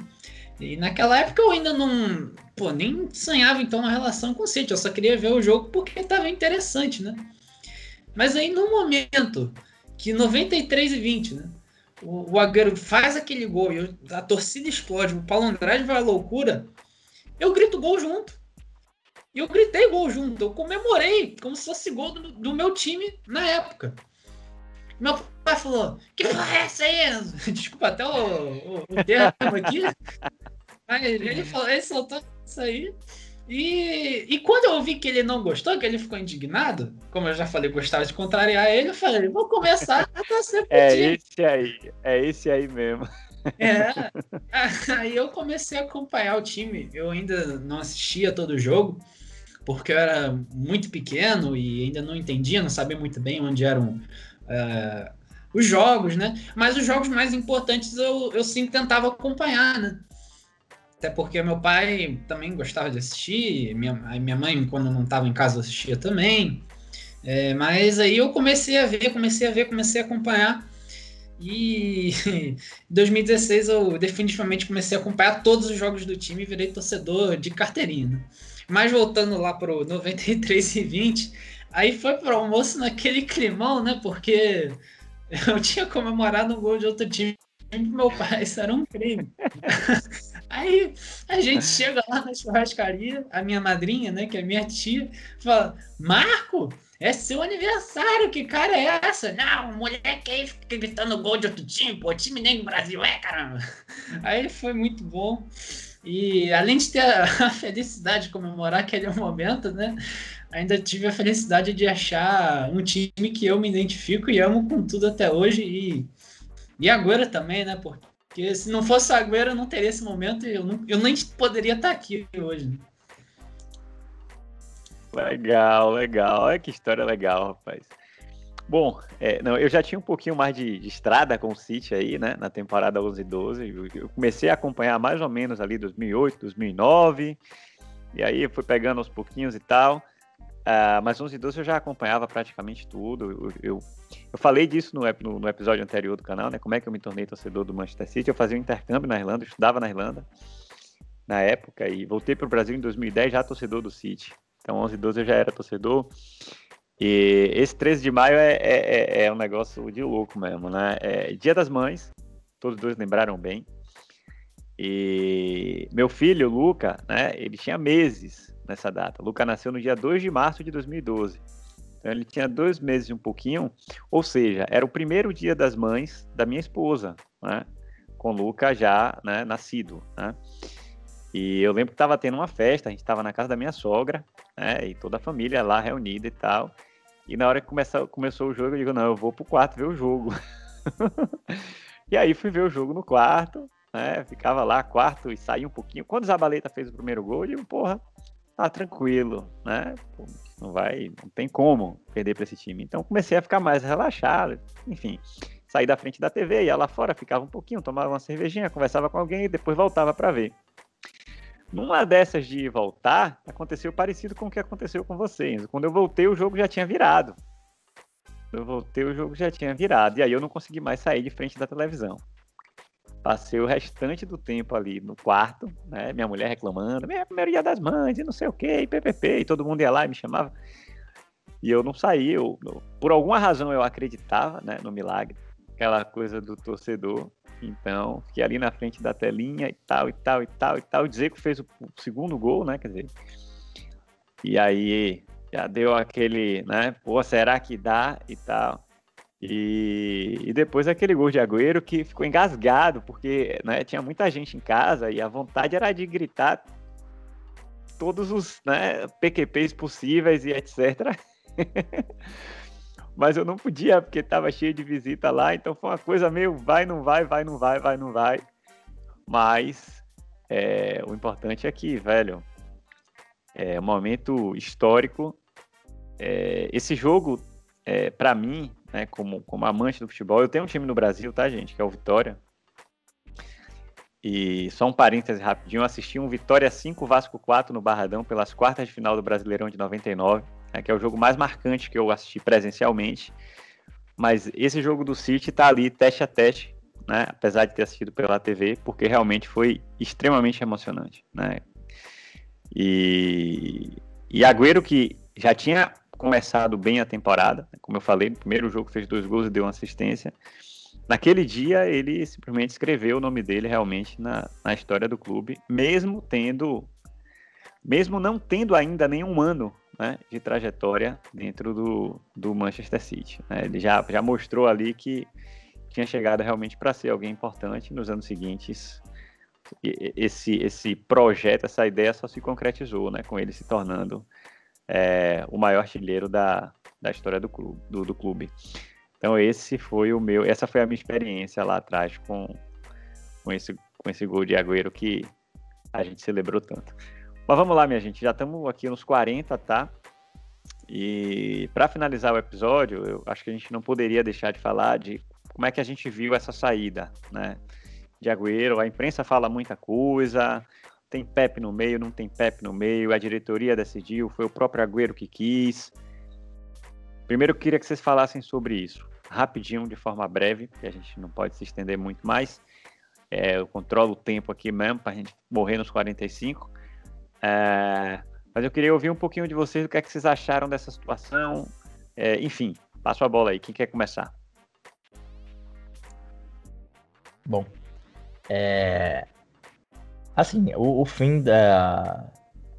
E naquela época eu ainda não. Pô, nem sonhava então uma relação com o City. Eu só queria ver o jogo porque tava interessante, né? Mas aí no momento que 93 e 20, né? O, o Agüero faz aquele gol e a torcida explode, o Paulo Andrade vai à loucura eu grito gol junto. E eu gritei gol junto, eu comemorei como se fosse gol do, do meu time na época. Meu pai falou: Que porra é essa aí? Desculpa até o, o, o termo aqui. Mas ele, falou, ele soltou isso aí. E, e quando eu vi que ele não gostou, que ele ficou indignado, como eu já falei, gostava de contrariar ele, eu falei: Vou começar a torcer pro é time. É esse aí, é esse aí mesmo. É, aí eu comecei a acompanhar o time. Eu ainda não assistia todo o jogo, porque eu era muito pequeno e ainda não entendia, não sabia muito bem onde eram uh, os jogos, né? Mas os jogos mais importantes eu, eu sim tentava acompanhar, né? Até porque meu pai também gostava de assistir, minha, minha mãe, quando não estava em casa, assistia também. É, mas aí eu comecei a ver, comecei a ver, comecei a acompanhar. E em 2016 eu definitivamente comecei a acompanhar todos os jogos do time e virei torcedor de carteirinha. Né? Mas voltando lá pro 93 e 20, aí foi pro almoço naquele climão, né? Porque eu tinha comemorado um gol de outro time meu pai, isso era um crime. Aí a gente chega lá na churrascaria, a minha madrinha, né, que é minha tia, fala: Marco, é seu aniversário, que cara é essa? Não, moleque aí fica gritando gol de outro time, pô, time nem do Brasil é, caramba. Aí foi muito bom. E além de ter a, felicidade de comemorar aquele momento, né? Ainda tive a felicidade de achar um time que eu me identifico e amo com tudo até hoje. E, E Agüero também, né? Porque se não fosse Agüero, eu não teria esse momento e eu, não, eu nem poderia estar aqui hoje. Legal, legal. Olha que história legal, rapaz. Bom, é, não, eu já tinha um pouquinho mais de, de, estrada com o City aí, né, na temporada 11 e 12. Eu, eu, comecei a acompanhar mais ou menos ali 2008, 2009, e aí fui pegando aos pouquinhos e tal. Uh, mas 11 e 12 eu já acompanhava praticamente tudo. Eu, eu, eu falei disso no, no, no, episódio anterior do canal, né, como é que eu me tornei torcedor do Manchester City. Eu fazia um intercâmbio na Irlanda, estudava na Irlanda na época, e voltei para o Brasil em 2010 já torcedor do City. Então 11 e 12 eu já era torcedor. E esse 13 de maio é, é, é, é um negócio de louco mesmo, né? É Dia das Mães, todos dois lembraram bem. E meu filho, Luca, né, ele tinha meses nessa data. Luca nasceu no dia 2 de março de 2012. Então ele tinha dois meses e um pouquinho, ou seja, era o primeiro dia das mães da minha esposa, né? Com Luca já né, nascido, né? E eu lembro que estava tendo uma festa, a gente estava na casa da minha sogra, né? E toda a família lá reunida e tal. E na hora que começou, começou o jogo, eu digo, não, eu vou pro quarto ver o jogo. e aí fui ver o jogo no quarto, né? Ficava lá, quarto e saí um pouquinho. Quando Zabaleta fez o primeiro gol, eu digo, porra, tá tranquilo, né? Pô, não vai, não tem como perder para esse time. Então comecei a ficar mais relaxado, enfim. Saí da frente da TV, ia lá fora, ficava um pouquinho, tomava uma cervejinha, conversava com alguém e depois voltava para ver. Numa dessas de voltar, aconteceu parecido com o que aconteceu com vocês. Quando eu voltei, o jogo já tinha virado. Eu voltei, o jogo já tinha virado. E aí eu não consegui mais sair de frente da televisão. Passei o restante do tempo ali no quarto, né? Minha mulher reclamando, minha primeiro dia das mães, e não sei o quê, e PPP, e todo mundo ia lá e me chamava. E eu não saí, eu, por alguma razão eu acreditava né, no milagre, aquela coisa do torcedor então, fiquei ali na frente da telinha e tal, e tal, e tal, e tal. O Dzeko fez o, o segundo gol, né? Quer dizer. E aí já deu aquele, né? Pô, será que dá e tal. E, e, depois aquele gol de Agüero que ficou engasgado, porque né, tinha muita gente em casa e a vontade era de gritar todos os né, PQPs possíveis e etc. mas eu não podia porque estava cheio de visita lá, então foi uma coisa meio vai, não vai, vai, não vai, vai, não vai. Mas é, o importante é que, velho, é um momento histórico. É, esse jogo, é, para mim, né, como, como amante do futebol, eu tenho um time no Brasil, tá, gente, que é o Vitória. E só um parêntese rapidinho, eu assisti um Vitória 5, Vasco 4 no Barradão pelas quartas de final do Brasileirão de 99 né, que é o jogo mais marcante que eu assisti presencialmente. Mas esse jogo do City está ali teste a teste, né, apesar de ter assistido pela TV, porque realmente foi extremamente emocionante. Né? E, e Agüero, que já tinha começado bem a temporada, como eu falei, no primeiro jogo fez dois gols e deu uma assistência. Naquele dia, ele simplesmente escreveu o nome dele realmente na, na história do clube, mesmo tendo, mesmo não tendo ainda nenhum ano né, de trajetória dentro do, do Manchester City. Né? Ele já, já mostrou ali que tinha chegado realmente para ser alguém importante nos anos seguintes. Esse, esse projeto, essa ideia só se concretizou, né, com ele se tornando é, o maior artilheiro da, da história do clube, do, do clube. Então esse foi o meu, essa foi a minha experiência lá atrás com, com esse com esse gol de Agüero que a gente celebrou tanto. Mas vamos lá, minha gente, já estamos aqui nos 40, tá? E para finalizar o episódio, eu acho que a gente não poderia deixar de falar de como é que a gente viu essa saída, né? De Agüero, a imprensa fala muita coisa, tem Pepe no meio, não tem Pepe no meio, a diretoria decidiu, foi o próprio Agüero que quis. Primeiro eu queria que vocês falassem sobre isso, rapidinho, de forma breve, porque a gente não pode se estender muito mais. É, eu controlo o tempo aqui mesmo, para a gente morrer nos 45. É, mas eu queria ouvir um pouquinho de vocês, o que é que vocês acharam dessa situação. É, enfim, passo a bola aí. Quem quer começar? Bom, é... assim, o, o, fim da,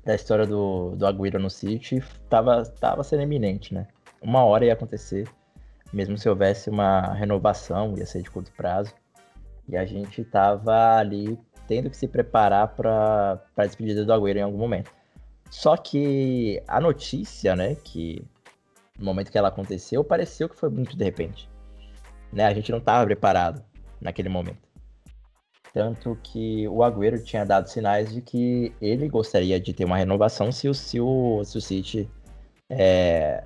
da história do, do Agüero no City estava tava sendo iminente, né? Uma hora ia acontecer, mesmo se houvesse uma renovação, ia ser de curto prazo. E a gente estava ali tendo que se preparar para a despedida do Agüero em algum momento. Só que a notícia, né, que no momento que ela aconteceu, pareceu que foi muito de repente. Né? A gente não estava preparado. naquele momento. Tanto que o Agüero tinha dado sinais de que ele gostaria de ter uma renovação se o, se o, se o City é,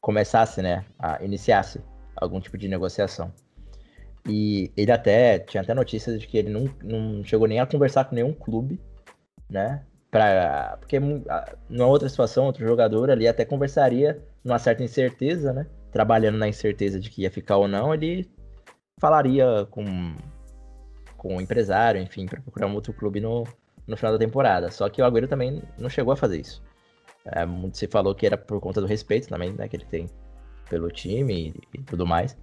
começasse, né, a iniciasse algum tipo de negociação. E ele até tinha até notícias de que ele não, não chegou nem a conversar com nenhum clube, né? Pra, porque numa outra situação, outro jogador ali até conversaria numa certa incerteza, né? Trabalhando na incerteza de que ia ficar ou não, ele falaria com com o empresário, enfim, para procurar um outro clube no, no final da temporada. Só que o Agüero também não chegou a fazer isso. É, muito se falou que era por conta do respeito também, né, que ele tem pelo time e, e tudo mais.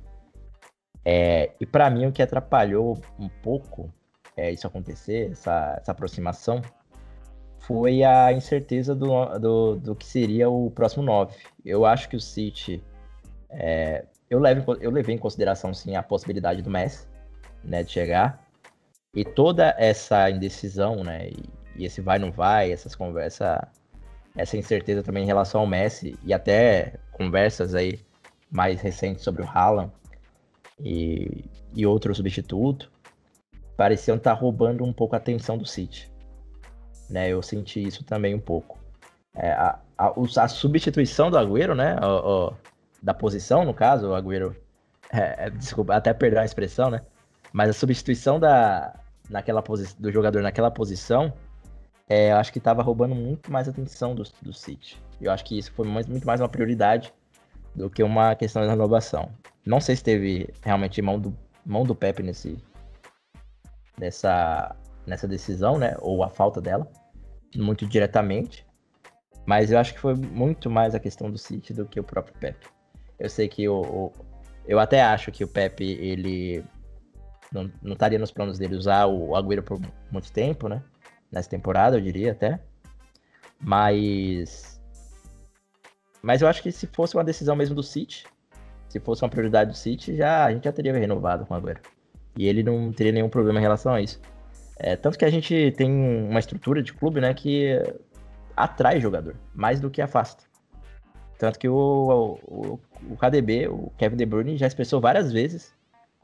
É, e para mim o que atrapalhou um pouco é, isso acontecer, essa, essa aproximação, foi a incerteza do, do, do, que seria o próximo 9. Eu acho que o City. É, eu, levo, eu levei em consideração sim a possibilidade do Messi né, de chegar. E toda essa indecisão, né? E, esse vai não vai, essas conversas, essa incerteza também em relação ao Messi e até conversas aí mais recentes sobre o Haaland e, e outro substituto, pareciam estar tá roubando um pouco a atenção do City. Né, eu senti isso também um pouco. É, a, a, a, substituição do Agüero, né? O, o, da posição, no caso, o Agüero. É, desculpa, até perder a expressão, né? Mas a substituição da, naquela do jogador naquela posição, é, eu acho que estava roubando muito mais atenção do, do City. Eu acho que isso foi muito, muito mais uma prioridade do que uma questão de renovação. Não sei se teve realmente mão do, mão do Pepe nesse, nessa, nessa decisão, né? Ou a falta dela, muito diretamente. Mas eu acho que foi muito mais a questão do City do que o próprio Pepe. Eu sei que o, o eu até acho que o Pepe ele não, estaria nos planos dele usar o Agüero por muito tempo, né? Nessa temporada, eu diria até. Mas. Mas eu acho que se fosse uma decisão mesmo do City, se fosse uma prioridade do City, já, a gente já teria renovado com o Agüero. E ele não teria nenhum problema em relação a isso. É, tanto que a gente tem uma estrutura de clube, né, que atrai jogador, mais do que afasta. Tanto que o, o, o KDB, o Kevin De Bruyne, já expressou várias vezes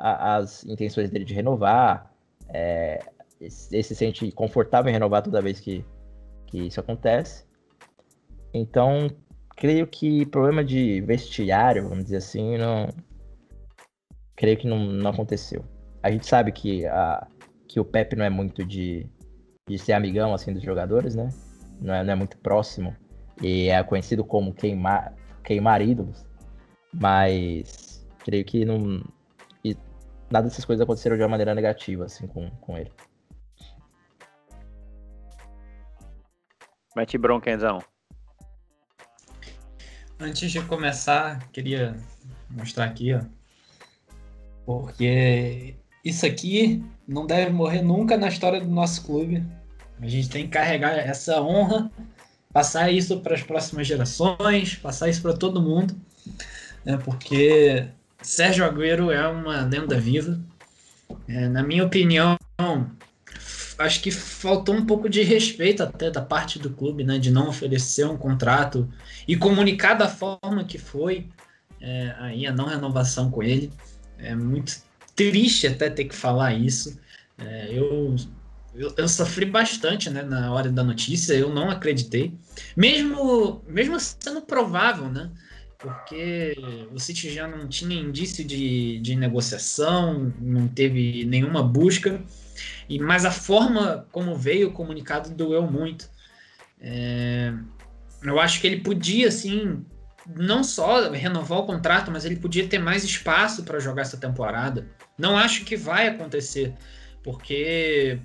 a, as intenções dele de renovar, é, ele se sente confortável em renovar toda vez que, que isso acontece. Então, creio que problema de vestiário, vamos dizer assim, não. Creio que não, não aconteceu. A gente sabe que, a, que o Pepe não é muito de, de ser amigão assim dos jogadores, né? Não é, não é muito próximo. E é conhecido como queimar, queimar ídolos. Mas creio que não, nada dessas coisas aconteceram de uma maneira negativa, assim, com, com ele. Mete bronca, Enzão. Antes de começar, queria mostrar aqui, ó. Porque isso aqui não deve morrer nunca na história do nosso clube. A gente tem que carregar essa honra, passar isso para as próximas gerações, passar isso para todo mundo, né? Porque Sérgio Agüero é uma lenda viva. É, na minha opinião, acho que faltou um pouco de respeito até da parte do clube, né, de não oferecer um contrato e comunicar da forma que foi é, aí a não renovação com ele. É muito triste até ter que falar isso. É, eu, eu, eu, sofri bastante né, na hora da notícia, eu não acreditei. Mesmo, mesmo sendo provável, né? Porque o City já não tinha indício de, de negociação, não teve nenhuma busca, e mas a forma como veio o comunicado doeu muito. É, eu acho que ele podia, assim, não só renovar o contrato, mas ele podia ter mais espaço para jogar essa temporada. Não acho que vai acontecer, porque,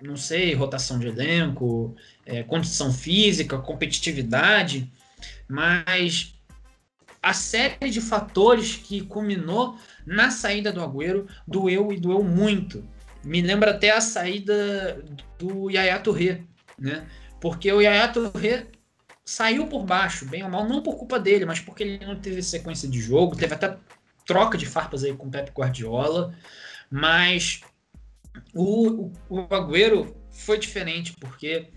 não sei, rotação de elenco, é, condição física, competitividade, mas a série de fatores que culminou na saída do Agüero doeu e doeu muito. Me lembra até a saída do Yaya Touré, né? Porque o Yaya Touré saiu por baixo, bem ou mal, não por culpa dele, mas porque ele não teve sequência de jogo, teve até troca de farpas aí com o Pep Guardiola, mas o, o, o Agüero foi diferente, porque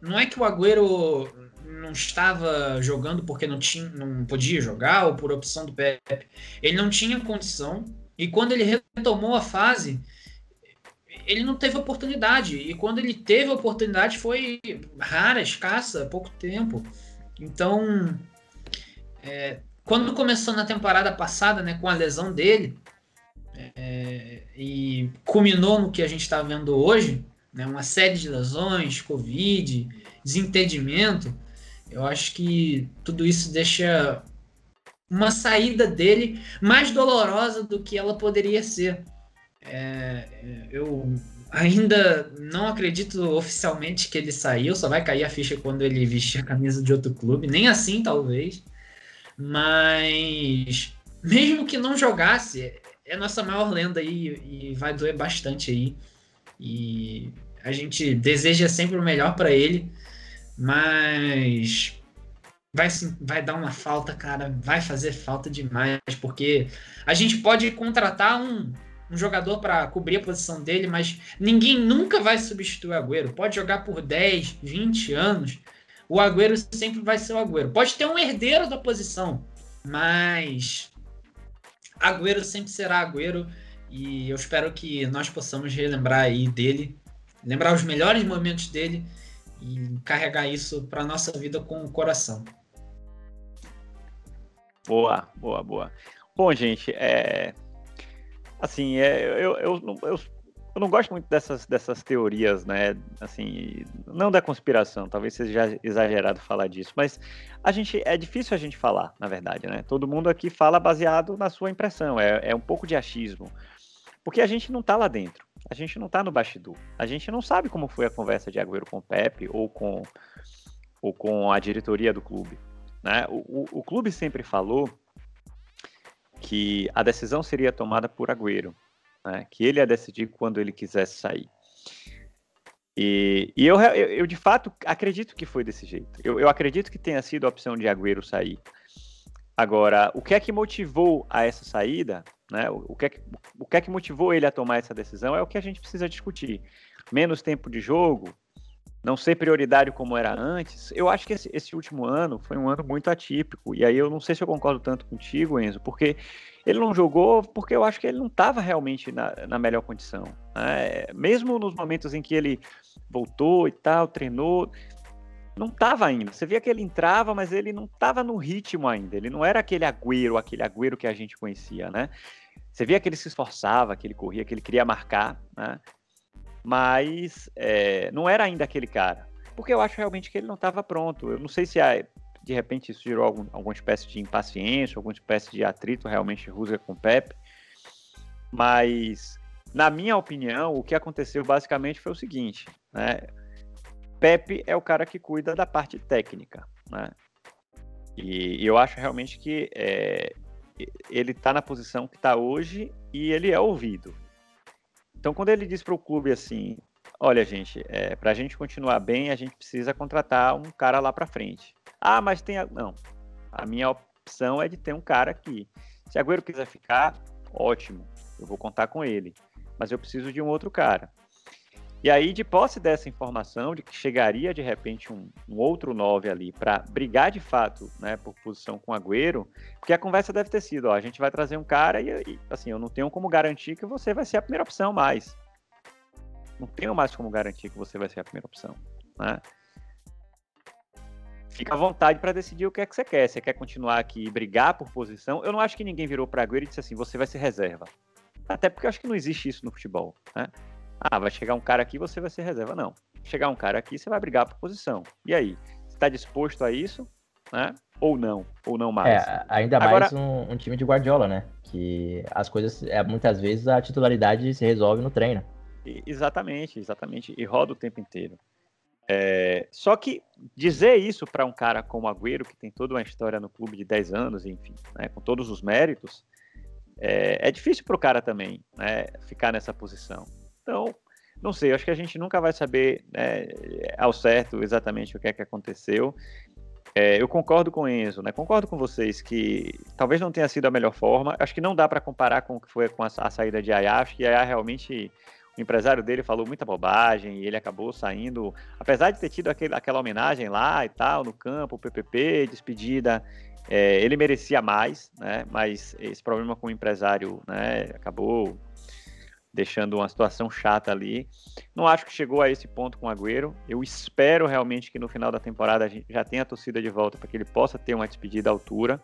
não é que o Agüero não estava jogando porque não tinha, não podia jogar ou por opção do Pepe. Ele não tinha condição E quando ele retomou a fase, ele não teve oportunidade. E quando ele teve oportunidade foi rara, escassa, pouco tempo. Então, é, quando começou na temporada passada, né, com a lesão dele, é, e culminou no que a gente está vendo hoje, né, uma série de lesões, Covid, desentendimento, eu acho que tudo isso deixa uma saída dele mais dolorosa do que ela poderia ser. É, eu ainda não acredito oficialmente que ele saiu, só vai cair a ficha quando ele vestir a camisa de outro clube, nem assim talvez. Mas mesmo que não jogasse, é nossa maior lenda aí e vai doer bastante aí. E a gente deseja sempre o melhor para ele, mas vai, vai dar uma falta, cara, vai fazer falta demais, porque a gente pode contratar um, um jogador para cobrir a posição dele, mas ninguém nunca vai substituir o Agüero. Pode jogar por 10, 20 anos, o Agüero sempre vai ser o Agüero. Pode ter um herdeiro da posição, mas Agüero sempre será Agüero e eu espero que nós possamos relembrar aí dele, lembrar os melhores momentos dele e carregar isso para nossa vida com o coração. Boa, boa, boa. Bom, gente, é, assim, é, eu, eu, eu, eu, não gosto muito dessas, dessas teorias, né? Assim, não da conspiração, talvez seja exagerado falar disso, mas a gente é difícil a gente falar, na verdade, né? Todo mundo aqui fala baseado na sua impressão, é, é um pouco de achismo, porque a gente não está lá dentro, a gente não está no bastidor, a gente não sabe como foi a conversa de Agüero com o Pepe ou com, ou com a diretoria do clube. Né? O, o, o clube sempre falou que a decisão seria tomada por Agüero, né? que ele ia decidir quando ele quisesse sair. E, e eu, eu, eu, de fato acredito que foi desse jeito. Eu, eu, acredito que tenha sido a opção de Agüero sair. Agora, o que é que motivou a essa saída? Né? O, o, que é que, o que é que motivou ele a tomar essa decisão é o que a gente precisa discutir. Menos tempo de jogo, não ser prioritário como era antes, eu acho que esse, esse, último ano foi um ano muito atípico. E aí eu não sei se eu concordo tanto contigo, Enzo, porque ele não jogou porque eu acho que ele não estava realmente na, na, melhor condição. Né? Mesmo nos momentos em que ele voltou e tal, treinou, não estava ainda. Você via que ele entrava, mas ele não estava no ritmo ainda. Ele não era aquele agüero, aquele agüero que a gente conhecia, né? Você via que ele se esforçava, que ele corria, que ele queria marcar, né? mas é, não era ainda aquele cara. Porque eu acho realmente que ele não estava pronto. Eu não sei se de repente isso gerou algum, alguma espécie de impaciência, alguma espécie de atrito realmente Rusga com o Pepe. Mas, na minha opinião, o que aconteceu basicamente foi o seguinte, né? Pepe é o cara que cuida da parte técnica, né? E, eu acho realmente que é, ele está na posição que está hoje e ele é ouvido. Então, quando ele diz para o clube assim: olha, gente, é, para a gente continuar bem, a gente precisa contratar um cara lá para frente. Ah, mas tem. A... Não. A minha opção é de ter um cara aqui. Se Agüero quiser ficar, ótimo. Eu vou contar com ele. Mas eu preciso de um outro cara. E aí, de posse dessa informação de que chegaria de repente um, um outro 9 ali para brigar de fato né, por posição com o Agüero, porque a conversa deve ter sido: ó, a gente vai trazer um cara e, e, assim, eu não tenho como garantir que você vai ser a primeira opção mais. Não tenho mais como garantir que você vai ser a primeira opção. Né? Fica à vontade para decidir o que é que você quer. Você quer continuar aqui e brigar por posição? Eu não acho que ninguém virou para Agüero e disse assim: você vai ser reserva. Até porque eu acho que não existe isso no futebol. Né? Ah, vai chegar um cara aqui, você vai ser reserva. Não. Chegar um cara aqui, você vai brigar por posição. E aí? Você está disposto a isso? Né? Ou não? Ou não mais? É, ainda Agora... mais um, um, time de Guardiola, né? Que as coisas, é, muitas vezes, a titularidade se resolve no treino. exatamente, exatamente. E roda o tempo inteiro. É, só que dizer isso para um cara como Agüero, que tem toda uma história no clube de 10 anos, enfim, né, com todos os méritos, é, é difícil para o cara também né, ficar nessa posição. Então, não sei, acho que a gente nunca vai saber né, ao certo exatamente o que é que aconteceu. É, eu concordo com Enzo, né? Concordo com vocês que talvez não tenha sido a melhor forma. Acho que não dá para comparar com o que foi com a, a saída de Ayá. Acho que Ayá realmente o empresário dele falou muita bobagem e ele acabou saindo, apesar de ter tido aquele, aquela homenagem lá e tal, no campo, PPP, despedida, É, ele merecia mais, né? Mas esse problema com o empresário, né? Acabou deixando uma situação chata ali. Não acho que chegou a esse ponto com o Agüero. Eu espero realmente que no final da temporada a gente já tenha a torcida de volta para que ele possa ter uma despedida à altura.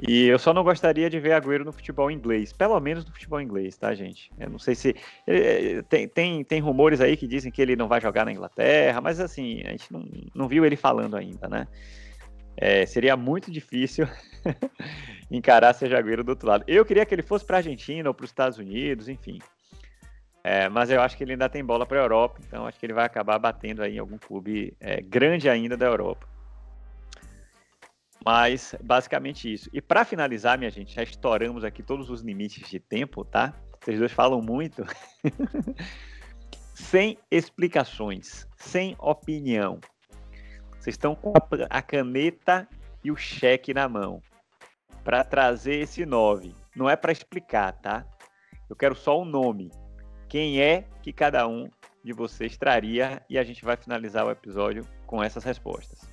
E eu só não gostaria de ver Agüero no futebol inglês, pelo menos no futebol inglês, tá, gente? Eu não sei se. Eh, tem, tem, tem rumores aí que dizem que ele não vai jogar na Inglaterra, mas assim, a gente não, não viu ele falando ainda, né? É, seria muito difícil encarar Sérgio Agüero do outro lado. Eu queria que ele fosse para a Argentina ou para os Estados Unidos, enfim. É, mas eu acho que ele ainda tem bola para a Europa, então acho que ele vai acabar batendo aí em algum clube é, grande ainda da Europa. Mas basicamente isso. E para finalizar, minha gente, já estouramos aqui todos os limites de tempo, tá? Vocês dois falam muito. sem explicações, sem opinião. Vocês estão com a caneta e o cheque na mão para trazer esse 9. Não é para explicar, tá? Eu quero só o nome. Quem é que cada um de vocês traria e a gente vai finalizar o episódio com essas respostas.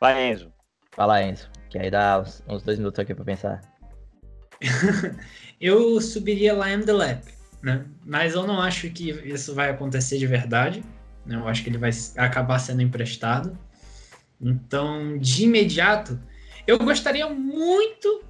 Vai, Enzo. Fala, Enzo, que aí dá uns, uns dois minutos aqui para pensar. eu subiria lá em The Lab, né? Mas eu não acho que isso vai acontecer de verdade. Né? Eu acho que ele vai acabar sendo emprestado. Então, de imediato, eu gostaria muito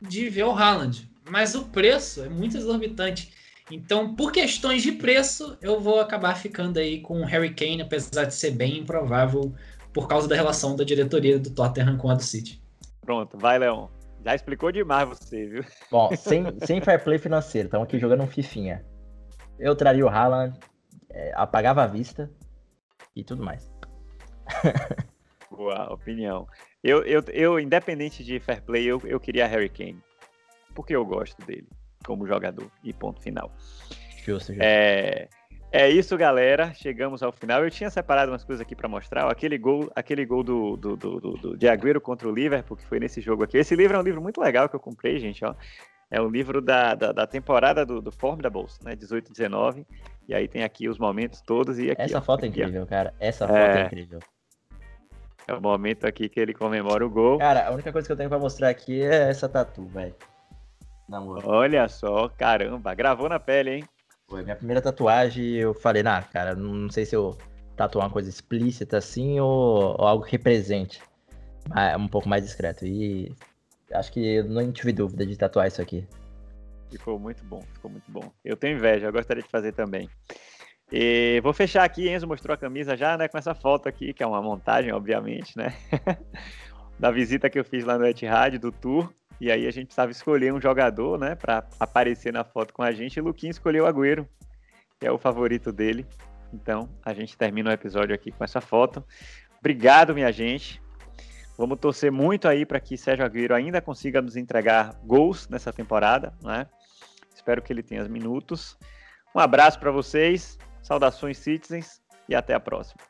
de ver o Haaland, mas o preço é muito exorbitante. Então, por questões de preço, eu vou acabar ficando aí com o Harry Kane, apesar de ser bem improvável por causa da relação da diretoria do Tottenham com a do City. Pronto, vai, Leon. Já explicou demais você, viu? Bom, sem, sem fair play financeiro, estamos aqui jogando um fifinha. Eu traria o Haaland, é, apagava a vista e tudo mais. Boa opinião. Eu, eu, eu, independente de fair play, eu, eu queria Harry Kane. Porque eu gosto dele como jogador. E ponto final. Justo, justo. É, é isso, galera. Chegamos ao final. Eu tinha separado umas coisas aqui para mostrar. Aquele gol, aquele gol do, do, do, do, de Agüero contra o Liverpool, que foi nesse jogo aqui. Esse livro é um livro muito legal que eu comprei, gente. Ó. É um livro da, da, da temporada do, do Formidables, né? 18 e 19. Aí tem aqui os momentos todos. E aqui, Essa ó, foto é incrível, cara. Essa foto é, é incrível. É o momento aqui que ele comemora o gol. Cara, a única coisa que eu tenho pra mostrar aqui é essa tatu, velho. Olha só, caramba, gravou na pele, hein? Foi minha primeira tatuagem, eu falei, nah, cara, não sei se eu tatuar uma coisa explícita assim ou, ou algo que represente um pouco mais discreto. E acho que eu não tive dúvida de tatuar isso aqui. Ficou muito bom, ficou muito bom. Eu tenho inveja, eu gostaria de fazer também. E vou fechar aqui, Enzo mostrou a camisa já, né, com essa foto aqui, que é uma montagem, obviamente, né, da visita que eu fiz lá no Etihad, do tour, e aí a gente precisava escolher um jogador, né, para aparecer na foto com a gente, e o Luquinho escolheu o Agüero, que é o favorito dele, então a gente termina o episódio aqui com essa foto. Obrigado, minha gente. Vamos torcer muito aí para que Sérgio Agüero ainda consiga nos entregar gols nessa temporada, né? Espero que ele tenha os minutos. Um abraço para vocês. Saudações, citizens, e até a próxima.